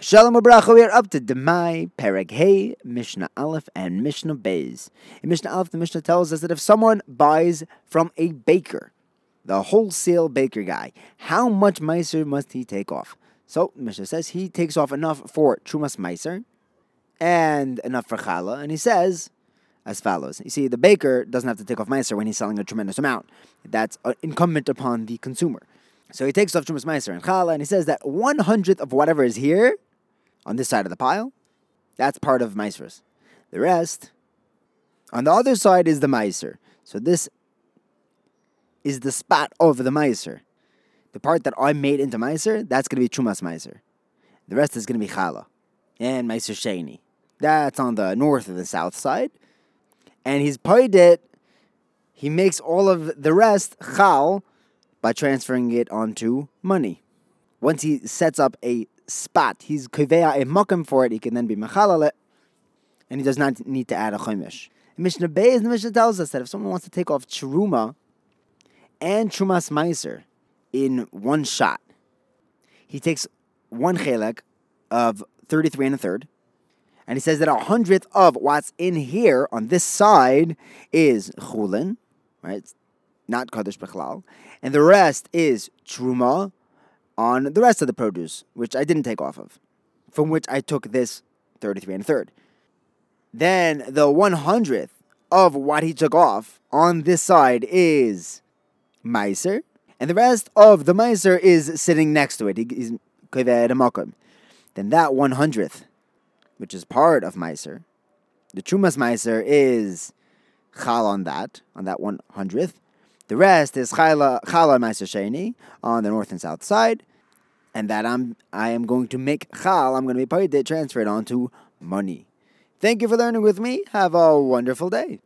Shalom Abracha, we are up to Demai, Perek Hey, Mishnah Aleph, and Mishnah Beis. In Mishnah Aleph, the Mishnah tells us that if someone buys from a baker, the wholesale baker guy, how much Meiser must he take off? So, Mishnah says he takes off enough for Trumas Meiser and enough for Chala, and he says as follows. You see, the baker doesn't have to take off Meiser when he's selling a tremendous amount. That's uh, incumbent upon the consumer. So he takes off Trumas Meiser and Chala, and he says that one hundredth of whatever is here on this side of the pile, that's part of Meisers. The rest, on the other side, is the Meiser. So this is the spot of the Meiser. The part that I made into Meiser, that's going to be Chumas Meiser. The rest is going to be Chala and Meiser Sheni. That's on the north of the south side. And he's paid it, he makes all of the rest Chal by transferring it onto money. Once he sets up a spot. He's kivea a makam for it. He can then be mechalale, and he does not need to add a chumash. Mishnah Beis, the Mishnah tells us that if someone wants to take off truma and trumas meiser in one shot, he takes one chelek of thirty-three and a third, and he says that a hundredth of what's in here on this side is chulin, right? Not kadosh bechlal, and the rest is truma on the rest of the produce, which I didn't take off of, from which I took this 33 and a third. Then the 100th of what he took off on this side is Meiser, and the rest of the Meiser is sitting next to it. He's Then that 100th, which is part of Meiser, the Trumas Meiser is Chal on that, on that 100th. The rest is Chala Chala on the north and south side, and that I'm I am going to make Chal. I'm going to be paid it transferred onto money. Thank you for learning with me. Have a wonderful day.